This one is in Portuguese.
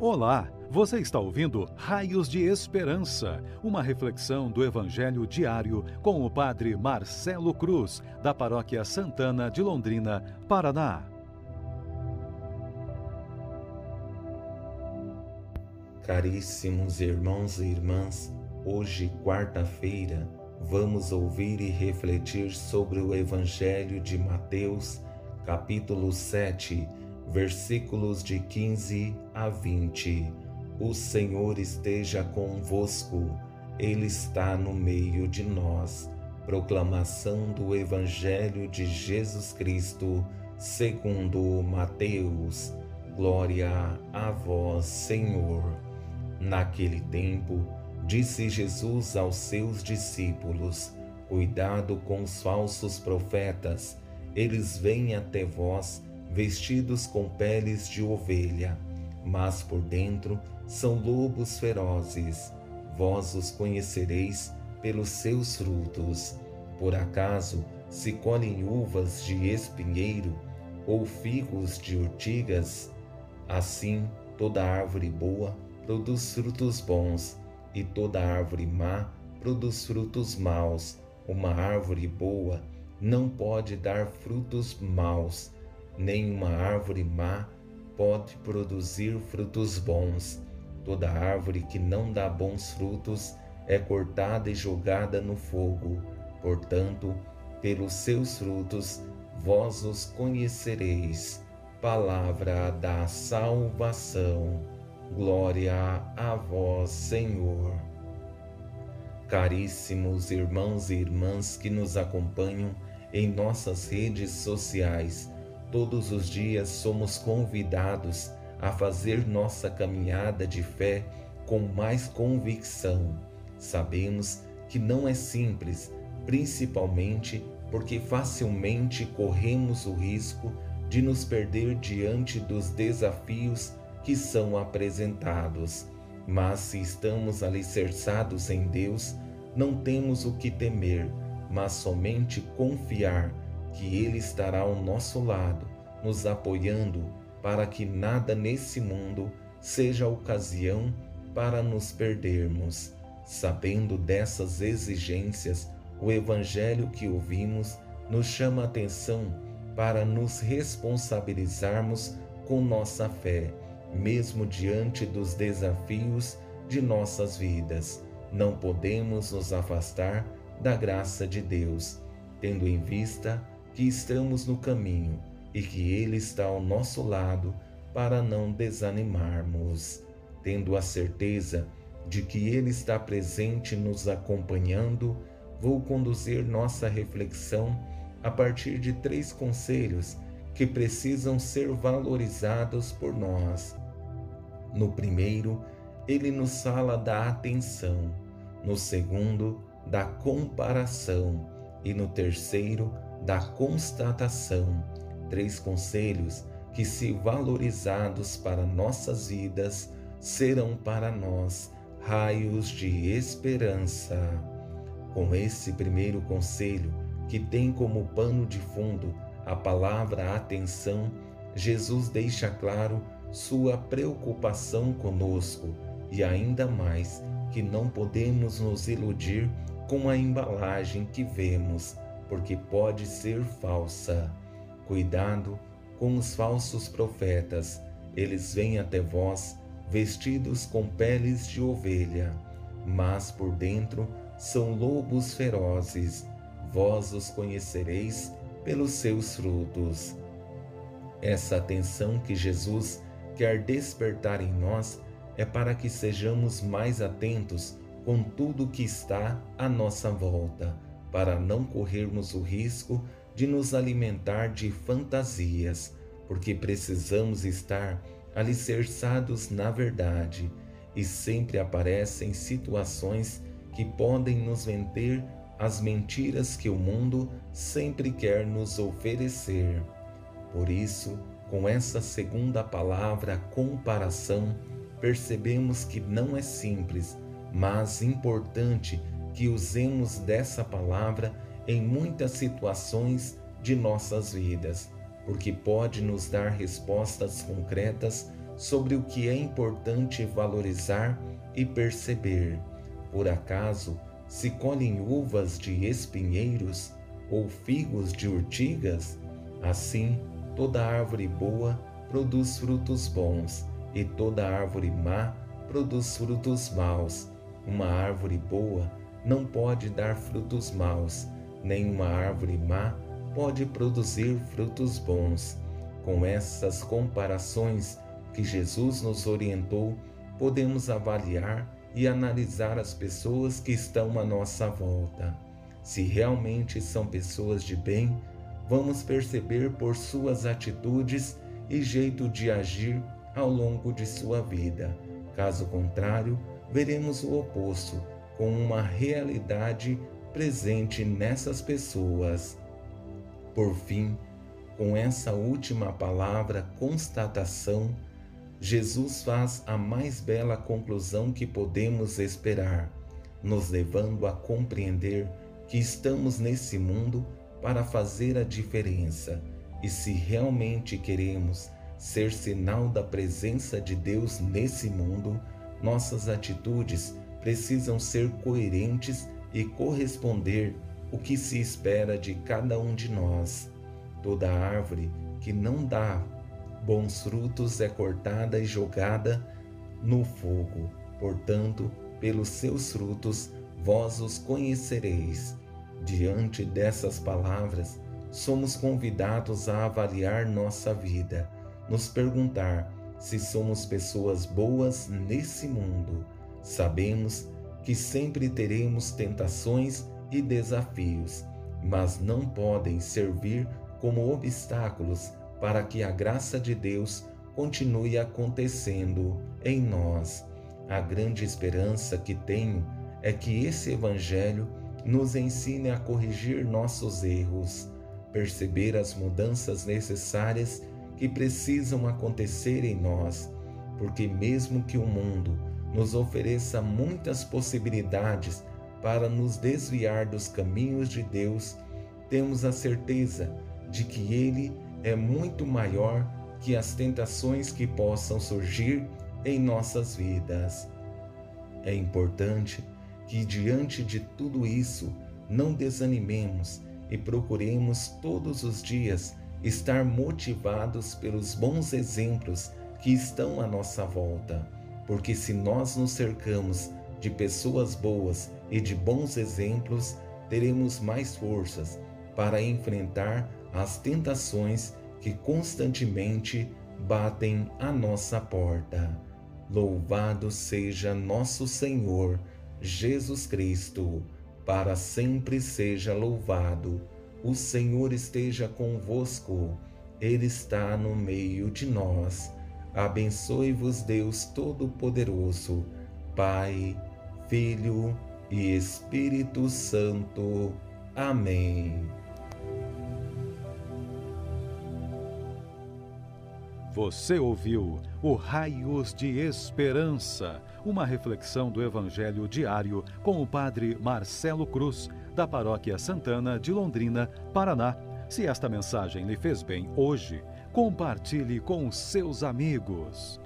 Olá, você está ouvindo Raios de Esperança, uma reflexão do Evangelho diário com o Padre Marcelo Cruz, da Paróquia Santana de Londrina, Paraná. Caríssimos irmãos e irmãs, hoje, quarta-feira, vamos ouvir e refletir sobre o Evangelho de Mateus, capítulo 7 versículos de 15 a 20. O Senhor esteja convosco, Ele está no meio de nós. Proclamação do Evangelho de Jesus Cristo, segundo Mateus. Glória a vós, Senhor. Naquele tempo, disse Jesus aos seus discípulos: Cuidado com os falsos profetas, eles vêm até vós vestidos com peles de ovelha, mas por dentro são lobos ferozes. Vós os conhecereis pelos seus frutos. Por acaso se colhem uvas de espinheiro ou figos de urtigas? Assim, toda árvore boa produz frutos bons, e toda árvore má produz frutos maus. Uma árvore boa não pode dar frutos maus, Nenhuma árvore má pode produzir frutos bons. Toda árvore que não dá bons frutos é cortada e jogada no fogo. Portanto, pelos seus frutos vós os conhecereis. Palavra da salvação. Glória a vós, Senhor. Caríssimos irmãos e irmãs que nos acompanham em nossas redes sociais, Todos os dias somos convidados a fazer nossa caminhada de fé com mais convicção. Sabemos que não é simples, principalmente porque facilmente corremos o risco de nos perder diante dos desafios que são apresentados. Mas se estamos alicerçados em Deus, não temos o que temer, mas somente confiar que Ele estará ao nosso lado, nos apoiando para que nada nesse mundo seja ocasião para nos perdermos. Sabendo dessas exigências, o Evangelho que ouvimos nos chama a atenção para nos responsabilizarmos com nossa fé, mesmo diante dos desafios de nossas vidas. Não podemos nos afastar da graça de Deus, tendo em vista que estamos no caminho e que Ele está ao nosso lado para não desanimarmos, tendo a certeza de que Ele está presente nos acompanhando, vou conduzir nossa reflexão a partir de três conselhos que precisam ser valorizados por nós. No primeiro, ele nos fala da atenção, no segundo, da comparação e no terceiro, da constatação, três conselhos que, se valorizados para nossas vidas, serão para nós raios de esperança. Com esse primeiro conselho, que tem como pano de fundo a palavra atenção, Jesus deixa claro sua preocupação conosco e ainda mais que não podemos nos iludir com a embalagem que vemos, porque pode ser falsa. Cuidado com os falsos profetas, eles vêm até vós vestidos com peles de ovelha, mas por dentro são lobos ferozes. Vós os conhecereis pelos seus frutos. Essa atenção que Jesus quer despertar em nós é para que sejamos mais atentos com tudo que está à nossa volta, para não corrermos o risco de nos alimentar de fantasias, porque precisamos estar alicerçados na verdade e sempre aparecem situações que podem nos vender as mentiras que o mundo sempre quer nos oferecer. Por isso, com essa segunda palavra, comparação, percebemos que não é simples mas importante que usemos dessa palavra em muitas situações de nossas vidas, porque pode nos dar respostas concretas sobre o que é importante valorizar e perceber. Por acaso se colhem uvas de espinheiros ou figos de urtigas? Assim, toda árvore boa produz frutos bons, e toda árvore má produz frutos maus. Uma árvore boa não pode dar frutos maus, nem uma árvore má pode produzir frutos bons. Com essas comparações que Jesus nos orientou, podemos avaliar e analisar as pessoas que estão à nossa volta. Se realmente são pessoas de bem, vamos perceber por suas atitudes e jeito de agir ao longo de sua vida. Caso contrário, veremos o oposto, com uma realidade presente nessas pessoas. Por fim, com essa última palavra, constatação, Jesus faz a mais bela conclusão que podemos esperar, nos levando a compreender que estamos nesse mundo para fazer a diferença e se realmente queremos ser sinal da presença de Deus nesse mundo, nossas atitudes precisam ser coerentes e corresponder o que se espera de cada um de nós. Toda árvore que não dá bons frutos é cortada e jogada no fogo. Portanto, pelos seus frutos vós os conhecereis. Diante dessas palavras, somos convidados a avaliar nossa vida, nos perguntar se somos pessoas boas nesse mundo. Sabemos que sempre teremos tentações e desafios, mas não podem servir como obstáculos para que a graça de Deus continue acontecendo em nós. A grande esperança que tenho é que esse Evangelho nos ensine a corrigir nossos erros, perceber as mudanças necessárias que precisam acontecer em nós, porque, mesmo que o mundo nos ofereça muitas possibilidades para nos desviar dos caminhos de Deus, temos a certeza de que Ele é muito maior que as tentações que possam surgir em nossas vidas. É importante que, diante de tudo isso, não desanimemos e procuremos todos os dias estar motivados pelos bons exemplos que estão à nossa volta, porque se nós nos cercamos de pessoas boas e de bons exemplos, teremos mais forças para enfrentar as tentações que constantemente batem à nossa porta. Louvado seja nosso Senhor Jesus Cristo, para sempre seja louvado. O Senhor esteja convosco, Ele está no meio de nós. Abençoe-vos, Deus Todo-Poderoso, Pai, Filho e Espírito Santo. Amém. Você ouviu o Raios de Esperança, uma reflexão do Evangelho diário com o Padre Marcelo Cruz, da Paróquia Santana de Londrina, Paraná. Se esta mensagem lhe fez bem hoje, compartilhe com seus amigos.